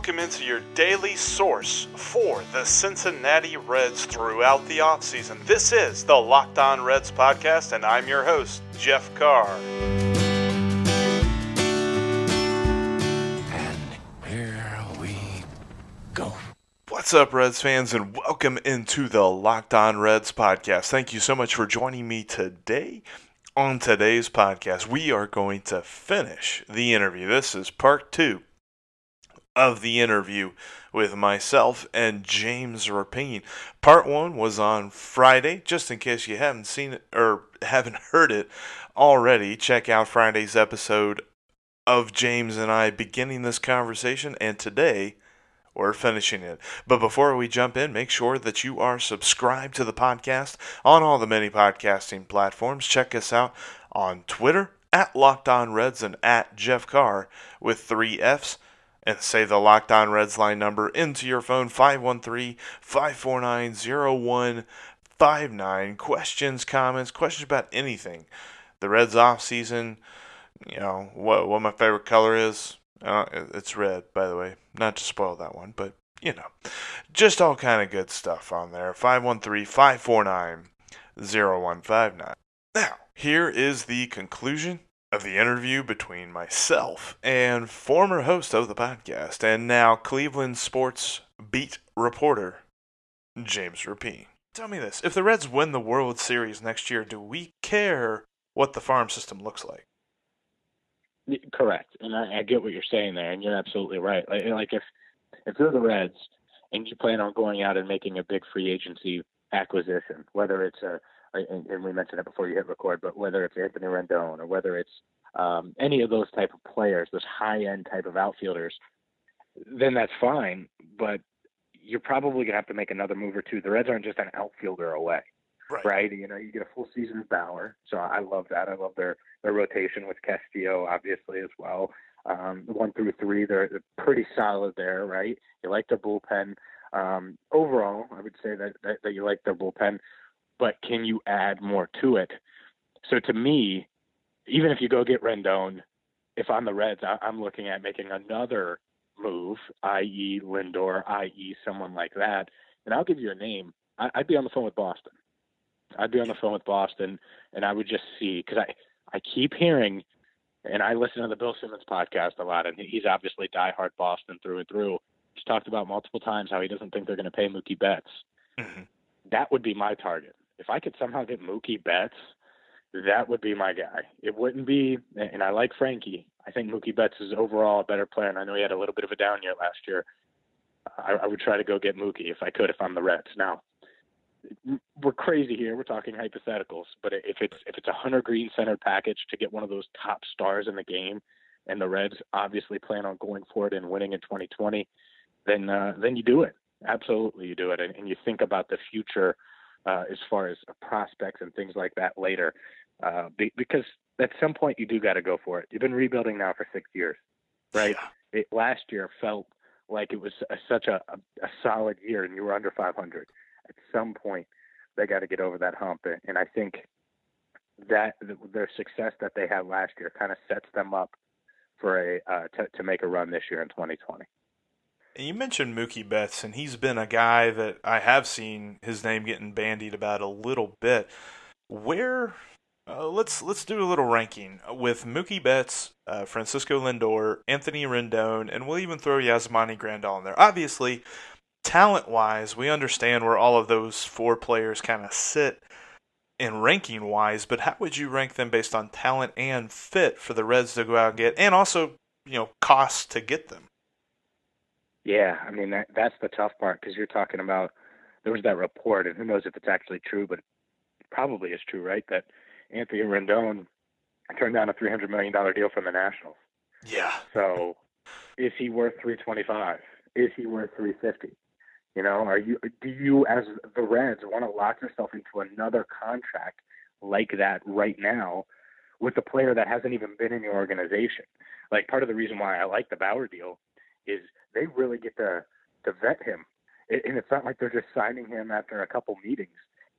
Welcome into your daily source for the Cincinnati Reds throughout the offseason. This is the Locked On Reds podcast, and I'm your host, Jeff Carr. And here we go. What's up, Reds fans, and welcome into the Locked On Reds podcast. Thank you so much for joining me today. On today's podcast, we are going to finish the interview. This is part two of the interview with myself and James Rapien. Part one was on Friday. Just in case you haven't seen it or haven't heard it already, check out Friday's episode of James and I beginning this conversation. And today, we're finishing it. But before we jump in, make sure that you are subscribed to the podcast on all the many podcasting platforms. Check us out on Twitter at Locked On Reds and at Jeff Carr with three F's and say the Locked On Reds line number into your phone 513 549 0159. Questions, comments, questions about anything. The Reds off season, you know, what, what my favorite color is. Uh, it's red, by the way. Not to spoil that one, but you know, just all kind of good stuff on there. 513 549 0159. Now, here is the conclusion of the interview between myself and former host of the podcast and now Cleveland sports beat reporter James Rapien. Tell me this if the Reds win the World Series next year, do we care what the farm system looks like? Correct, and I, I get what you're saying there, and you're absolutely right. Like, like if if you're the Reds and you plan on going out and making a big free agency acquisition, whether it's a and, and we mentioned it before you hit record, but whether it's Anthony Rendon or whether it's um, any of those type of players, those high end type of outfielders, then that's fine. But you're probably gonna have to make another move or two. The Reds aren't just an outfielder away, Right. right? You know, you get a full season of Bauer, so I love that. I love their their rotation with Castillo, obviously as well. Um, one through three, they're, they're pretty solid there, right? You like their bullpen. Um, overall, I would say that, that that you like their bullpen, but can you add more to it? So to me, even if you go get Rendon, if I'm the Reds, I, I'm looking at making another move, i.e. Lindor, i.e. someone like that. And I'll give you a name. I, I'd be on the phone with Boston. I'd be on the phone with Boston, and I would just see because I I keep hearing, and I listen to the Bill Simmons podcast a lot, and he's obviously diehard Boston through and through. He's talked about multiple times how he doesn't think they're going to pay Mookie Betts. Mhm. That would be my target. If I could somehow get Mookie Betts, that would be my guy. It wouldn't be, and I like Frankie. I think Mookie Betts is overall a better player, and I know he had a little bit of a down year last year. I, I would try to go get Mookie if I could, if I'm the Reds. Now, we're crazy here. We're talking hypotheticals, but if it's if it's a Hunter Greene centered package to get one of those top stars in the game, and the Reds obviously plan on going for it and winning in 2020, then uh, then you do it. Absolutely, you do it, and, and you think about the future uh, as far as prospects and things like that later, uh, be, because at some point you do got to go for it. You've been rebuilding now for six years, right? It, last year felt like it was a, such a, a, solid year, and you were under 500. At some point, they got to get over that hump, and, and I think that their success that they had last year kind of sets them up for a uh, to, to make a run this year in 2020. And you mentioned Mookie Betts, and he's been a guy that I have seen his name getting bandied about a little bit. Where uh, let's let's do a little ranking with Mookie Betts, uh, Francisco Lindor, Anthony Rendon, and we'll even throw Yasmani Grandal in there. Obviously, talent wise, we understand where all of those four players kind of sit in ranking wise, but how would you rank them based on talent and fit for the Reds to go out and get, and also you know cost to get them? Yeah, I mean that that's the tough part because you're talking about there was that report, and who knows if it's actually true, but it probably is true, right? That Anthony Rendon turned down a three hundred million dollar deal from the Nationals. Yeah. So, is he worth three twenty five? Is he worth three fifty? You know, are you do you as the Reds want to lock yourself into another contract like that right now with a player that hasn't even been in your organization? Like part of the reason why I like the Bauer deal is they really get to to vet him, and it's not like they're just signing him after a couple meetings.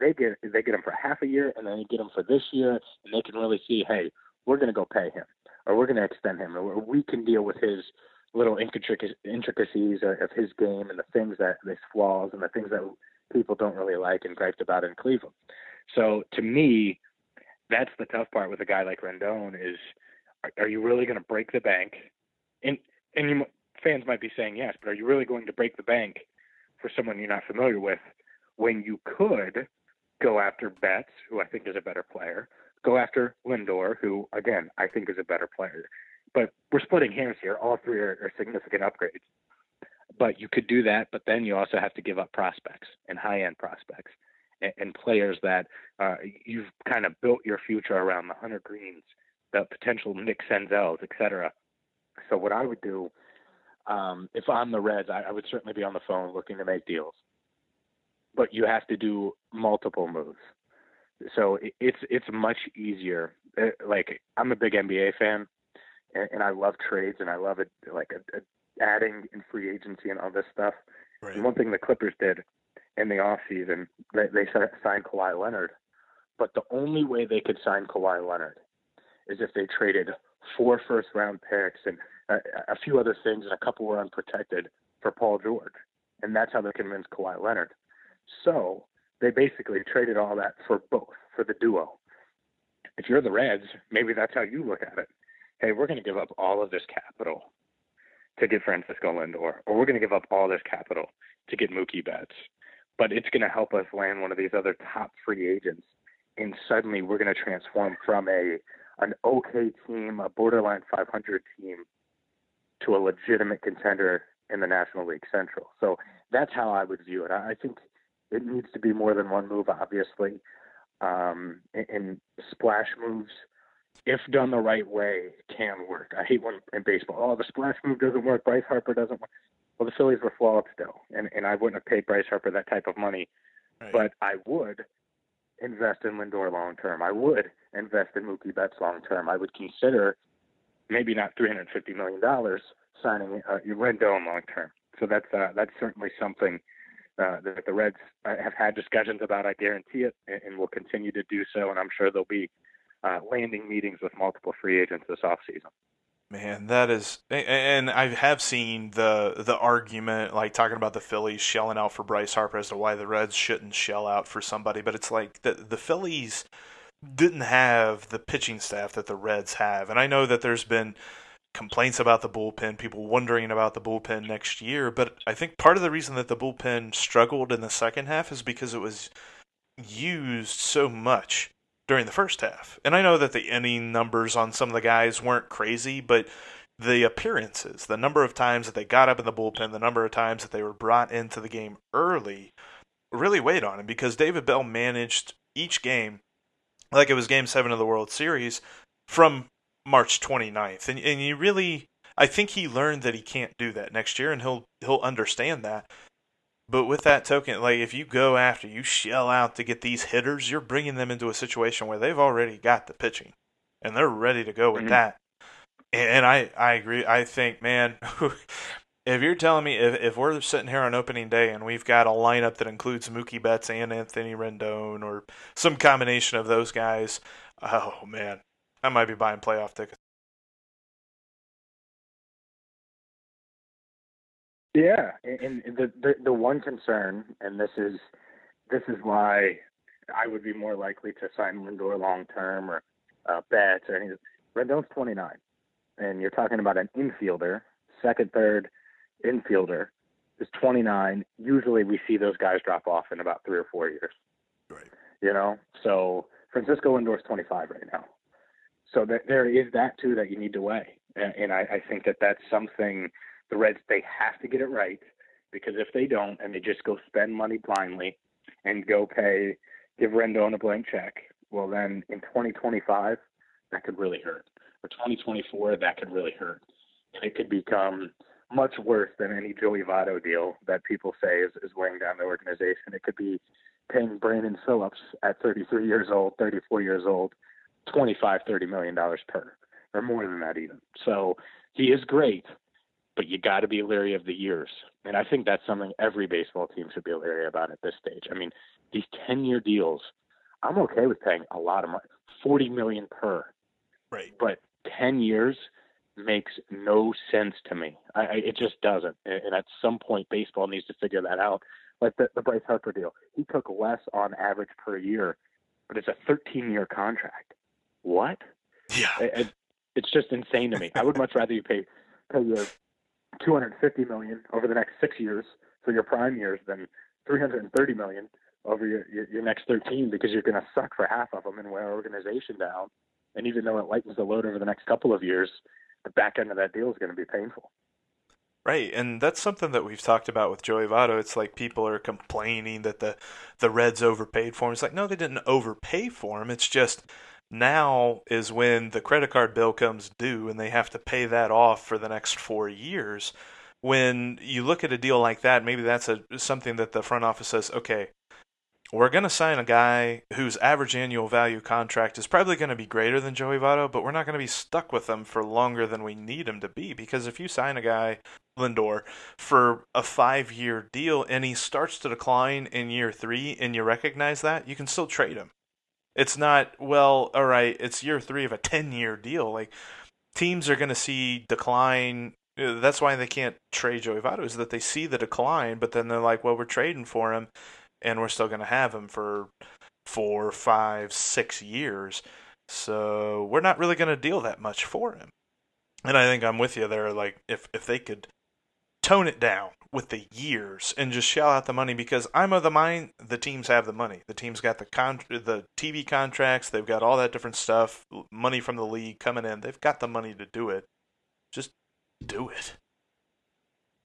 They get they get him for half a year, and then they get him for this year, and they can really see, hey, we're going to go pay him, or we're going to extend him, or we can deal with his little intricacies of his game and the things that his flaws and the things that people don't really like and griped about in Cleveland. So to me, that's the tough part with a guy like Rendon is, are, are you really going to break the bank? And and you, fans might be saying yes, but are you really going to break the bank for someone you're not familiar with when you could go after Betts, who I think is a better player, go after Lindor, who again I think is a better player but we're splitting hairs here. All three are, are significant upgrades. But you could do that, but then you also have to give up prospects and high end prospects and, and, players that uh, you've kind of built your future around the Hunter Greenes, the potential Nick Senzels, etc. So what I would do, um, if I'm the Reds, I, I would certainly be on the phone looking to make deals. But you have to do multiple moves. So it, it's it's much easier. Uh, like I'm a big NBA fan and, and I love trades and I love it like a, a adding in free agency and all this stuff. Right. One thing the Clippers did in the off season, they, they signed Kawhi Leonard, but the only way they could sign Kawhi Leonard is if they traded four first round picks and a, few other things, and a couple were unprotected for Paul George, and that's how they convinced Kawhi Leonard. So they basically traded all that for both for the duo. If you're the Reds, maybe that's how you look at it hey, we're going to give up all of this capital to get Francisco Lindor, or we're going to give up all this capital to get Mookie Betts, but it's going to help us land one of these other top free agents, and suddenly we're going to transform from a an okay team, a borderline 500 team, to a legitimate contender in the National League Central. So that's how I would view it. I think it needs to be more than one move, obviously, um, and, and splash moves if done the right way, can work. I hate when in baseball, oh, the splash move doesn't work. Bryce Harper doesn't work. Well, the Phillies were flawed still, and and I wouldn't have paid Bryce Harper that type of money, right. but I would invest in Lindor long term. I would invest in Mookie Betts long term. I would consider maybe not three hundred fifty million dollars signing uh, Rendon long term. So that's uh, that's certainly something uh, that the Reds uh, have had discussions about. I guarantee it, and, and will continue to do so. And I'm sure there'll be uh, landing meetings with multiple free agents this offseason. Man, that is, and I have seen the the argument, like talking about the Phillies shelling out for Bryce Harper as to why the Reds shouldn't shell out for somebody, but it's like the the Phillies didn't have the pitching staff that the Reds have, and I know that there's been complaints about the bullpen, people wondering about the bullpen next year, but I think part of the reason that the bullpen struggled in the second half is because it was used so much during the first half. And I know that the inning numbers on some of the guys weren't crazy, but the appearances, the number of times that they got up in the bullpen, the number of times that they were brought into the game early, really weighed on him because David Bell managed each game like it was game seven of the World Series from March 29th. And, and you really, I think he learned that he can't do that next year, and he'll he'll understand that. But with that token, like if you go after, you shell out to get these hitters, you're bringing them into a situation where they've already got the pitching, and they're ready to go with mm-hmm. that. And I, I agree. I think, man, if you're telling me if, if we're sitting here on opening day and we've got a lineup that includes Mookie Betts and Anthony Rendon or some combination of those guys, oh man, I might be buying playoff tickets. Yeah, and the, the the one concern, and this is this is why I would be more likely to sign Lindor long term or uh, Betts or anything. Rendon's 29, and you're talking about an infielder, second, third infielder is 29. Usually, we see those guys drop off in about three or four years. Right. You know, so Francisco Lindor's 25 right now. So that there is that too that you need to weigh, and, and I, I think that that's something the Reds they have to get it right because if they don't and they just go spend money blindly and go pay give Rendon a blank check, well then in 2025 that could really hurt. Or 2024 that could really hurt. And it could become much worse than any Joey Votto deal that people say is, is weighing down the organization. It could be paying Brandon Phillips at 33 years old, 34 years old, 25, 30 million dollars per, or more than that even. So he is great, but you got to be leery of the years. And I think that's something every baseball team should be leery about at this stage. I mean, these 10 year deals, I'm okay with paying a lot of money, 40 million per. Right. But 10 years makes no sense to me. I, I, it just doesn't. And at some point, baseball needs to figure that out. Like the, the Bryce Harper deal, he took less on average per year, but it's a 13 year contract. What? Yeah. It, it's just insane to me. I would much rather you pay pay you 250 million over the next six years for your prime years than 330 million over your, your, your next 13 because you're going to suck for half of them and wear our organization down. And even though it lightens the load over the next couple of years, the back end of that deal is going to be painful. Right, and that's something that we've talked about with Joey Votto. It's like people are complaining that the the Reds overpaid for him. It's like no, they didn't overpay for him. It's just now is when the credit card bill comes due and they have to pay that off for the next four years. When you look at a deal like that, maybe that's a something that the front office says, okay, we're going to sign a guy whose average annual value contract is probably going to be greater than Joey Votto, but we're not going to be stuck with him for longer than we need him to be. Because if you sign a guy, Lindor, for a five year deal and he starts to decline in year three and you recognize that, you can still trade him. It's not, well, all right, it's year three of a 10 year deal. Like, teams are going to see decline. That's why they can't trade Joey Votto, is that they see the decline, but then they're like, well, we're trading for him and we're still going to have him for four, five, six years. So we're not really going to deal that much for him. And I think I'm with you there. Like if if they could tone it down with the years and just shell out the money, because I'm of the mind the teams have the money. The teams got the con the TV contracts. They've got all that different stuff, money from the league coming in. They've got the money to do it. Just do it.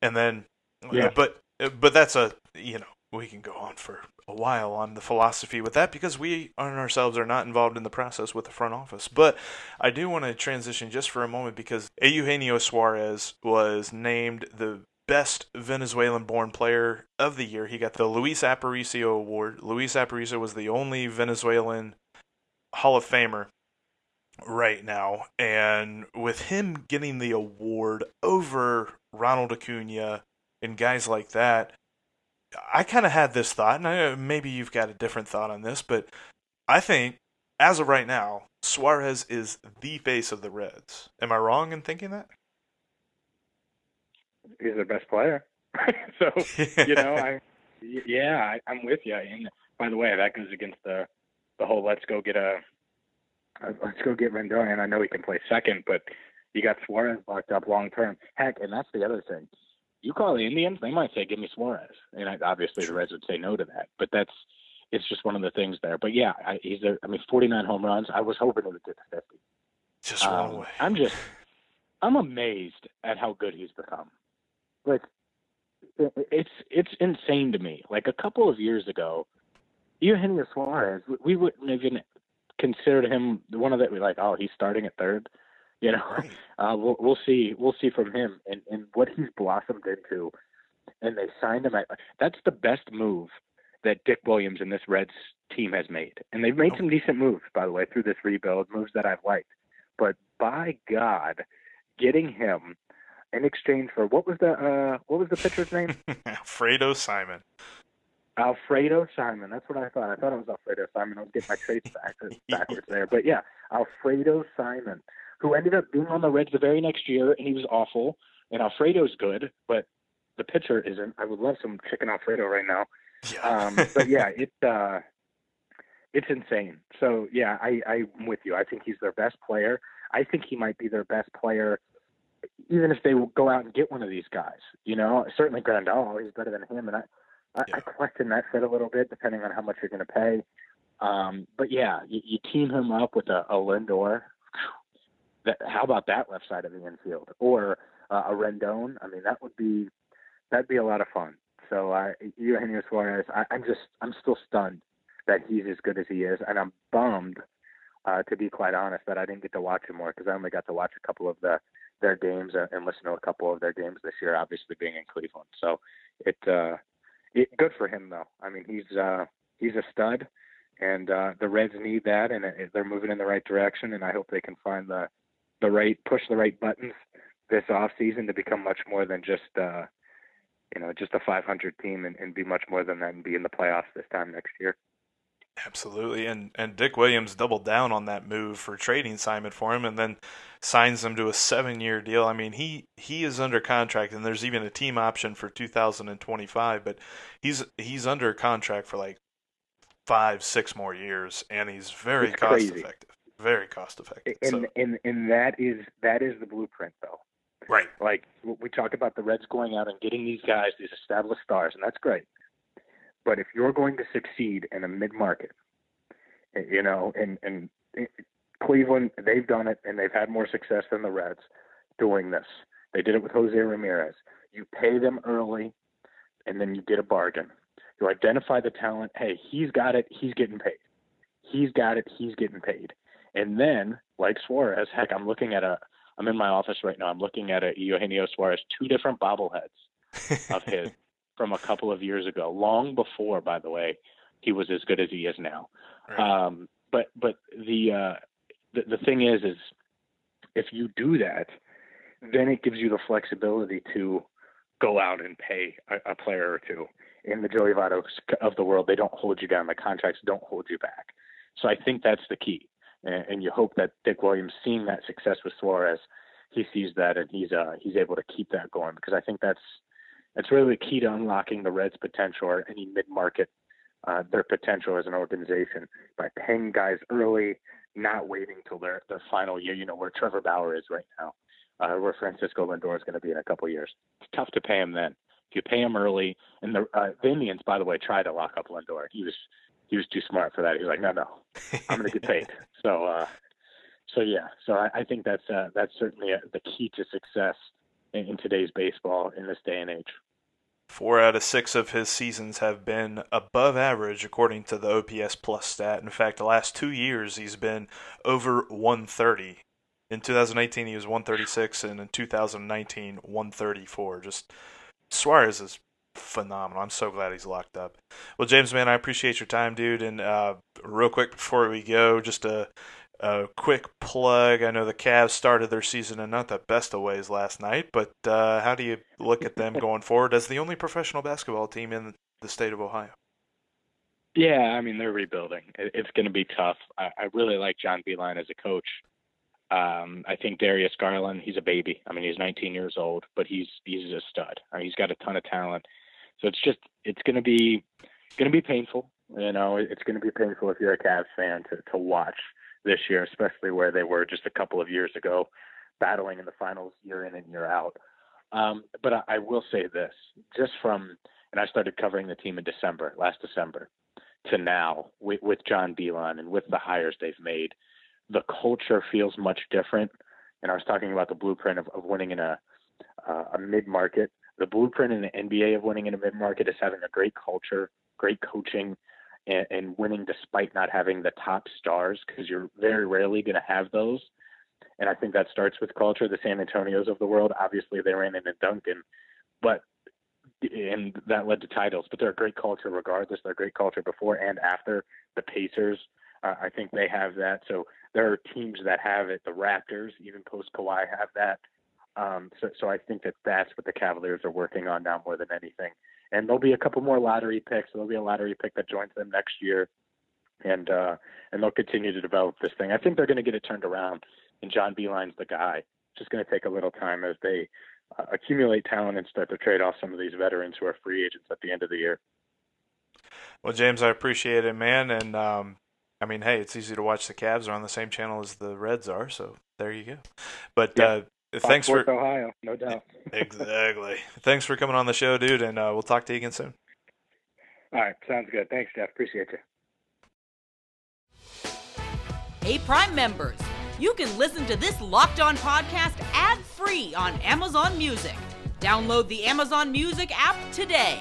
And then, yeah. but but that's a you know we can go on for a while on the philosophy with that because we on ourselves are not involved in the process with the front office. But I do want to transition just for a moment because Eugenio Suarez was named the best Venezuelan born player of the year. He got the Luis Aparicio Award. Luis Aparicio was the only Venezuelan Hall of Famer right now. And with him getting the award over Ronald Acuna and guys like that, I kind of had this thought, and I, maybe you've got a different thought on this, but I think as of right now, Suarez is the face of the Reds. Am I wrong in thinking that? He's their best player. so you know, I yeah, I, I'm with you. And by the way, that goes against the the whole let's go get a uh, let's go get Rendon. And I know he can play second, but you got Suarez locked up long term. Heck, and that's the other thing you call the Indians, they might say, "Give me Suarez," and I, obviously the Reds would say no to that. But that's it's just one of the things there. But yeah, I, he's a, I mean, 49 home runs. I was hoping it would get to 50. Just um, one way. I'm just, I'm amazed at how good he's become. Like, it's it's insane to me. Like a couple of years ago, Eugenio Suarez, we wouldn't even considered him one of the we like, oh, he's starting at third. You know, right. uh, we'll we'll see we'll see from him and and what he's blossomed into. And they signed him. At, that's the best move that Dick Williams and this Reds team has made. And they've made oh. some decent moves, by the way, through this rebuild, moves that I've liked. But by God, getting him in exchange for what was the uh, what was the pitcher's name? Alfredo Simon. Alfredo Simon. That's what I thought. I thought it was Alfredo Simon. I was getting my traits back, backwards there. But yeah, Alfredo Simon who ended up being on the Reds the very next year, and he was awful. And Alfredo's good, but the pitcher isn't. I would love some chicken Alfredo right now. Yeah. um, but yeah, it uh, it's insane. So yeah, I, I'm with you. I think he's their best player. I think he might be their best player, even if they go out and get one of these guys. You know, certainly Grandal, he's better than him, and I, I, yeah. I question that fit a little bit, depending on how much you're going to pay. Um, but yeah, you, you team him up with a, a Lindor that, how about that left side of the infield or uh, a Rendon? I mean, that would be that'd be a lot of fun. So uh, Eugenio Suarez, I, I'm just I'm still stunned that he's as good as he is, and I'm bummed, uh, to be quite honest, that I didn't get to watch him more because I only got to watch a couple of the their games and listen to a couple of their games this year. Obviously, being in Cleveland, so it uh, it good for him though. I mean, he's uh, he's a stud, and uh, the Reds need that, and they're moving in the right direction. And I hope they can find the the right push the right buttons this off season to become much more than just uh, you know just a 500 team and, and be much more than that and be in the playoffs this time next year. Absolutely, and and Dick Williams doubled down on that move for trading Simon for him, and then signs him to a seven-year deal. I mean, he he is under contract, and there's even a team option for 2025. But he's he's under contract for like five, six more years, and he's very it's cost crazy. effective. Very cost effective. And, so. and and that is that is the blueprint, though. Right. Like we talk about the Reds going out and getting these guys, these established stars, and that's great. But if you're going to succeed in a mid-market, you know, and and eh, Cleveland, they've done it and they've had more success than the Reds doing this. They did it with Jose Ramirez. You pay them early, and then you get a bargain. You identify the talent. Hey, he's got it. He's getting paid. He's got it. He's getting paid. And then, like Suarez, heck, I'm looking at a. I'm in my office right now. I'm looking at a Eugenio Suarez, two different bobbleheads of his from a couple of years ago, long before, by the way, he was as good as he is now. Right. Um, but but the, uh, the the thing is, is if you do that, then it gives you the flexibility to go out and pay a, a player or two. In the Joey Vottos of the world, they don't hold you down. The contracts don't hold you back. So I think that's the key. And, and you hope that Dick Williams, seeing that success with Suarez, he sees that and he's uh, he's able to keep that going because I think that's that's really the key to unlocking the Reds' potential or any mid-market uh, their potential as an organization by paying guys early, not waiting till their their final year. You know where Trevor Bauer is right now, uh, where Francisco Lindor is going to be in a couple years. It's tough to pay him then. If you pay him early, and the, uh, the Indians, by the way, tried to lock up Lindor. He was he was too smart for that. He was like, no, no, I'm going to get paid. so, uh, so yeah, so I, I think that's uh, that's certainly a, the key to success in, in today's baseball in this day and age. Four out of six of his seasons have been above average, according to the OPS Plus stat. In fact, the last two years he's been over 130. In 2018, he was 136, and in 2019, 134. Just Suarez is phenomenal. I'm so glad he's locked up. Well, James, man, I appreciate your time, dude. And uh, real quick before we go, just a a quick plug. I know the Cavs started their season in not the best of ways last night, but uh, how do you look at them going forward as the only professional basketball team in the state of Ohio? Yeah, I mean they're rebuilding. It's going to be tough. I, really like John Beilein as a coach. Um, I think Darius Garland, he's a baby. I mean, he's 19 years old, but he's he's a stud. I mean, he's got a ton of talent. So it's just it's going to be going to be painful. You know, it's going to be painful if you're a Cavs fan to to watch this year, especially where they were just a couple of years ago, battling in the finals year in and year out. Um, but I, I will say this, just from and I started covering the team in December, last December, to now with, with John Beilein and with the hires they've made, the culture feels much different. And I was talking about the blueprint of, of winning in a uh, a mid market. The blueprint in the NBA of winning in a mid market is having a great culture, great coaching, and, and winning despite not having the top stars because you're very rarely going to have those. And I think that starts with culture. The San Antonios of the world, obviously, they ran into Duncan, but and that led to titles. But they're a great culture regardless. They're a great culture before and after. The Pacers, uh, I think they have that. So there are teams that have it. The Raptors, even post Kawhi, have that. Um, so, so I think that that's what the Cavaliers are working on now more than anything and there'll be a couple more lottery picks. There'll be a lottery pick that joins them next year, and uh, and they'll continue to develop this thing. I think they're going to get it turned around, and John Beilein's the guy. It's just going to take a little time as they uh, accumulate talent and start to trade off some of these veterans who are free agents at the end of the year. Well, James, I appreciate it, man, and um, I mean, hey, it's easy to watch the Cavs are on the same channel as the Reds are, so there you go. But yep. uh, Thanks Sports for Ohio, no doubt. exactly. Thanks for coming on the show, dude, and uh, we'll talk to you again soon. All right, sounds good. Thanks, Jeff. Appreciate you. Hey, Prime members, you can listen to this Locked On podcast ad free on Amazon Music. Download the Amazon Music app today.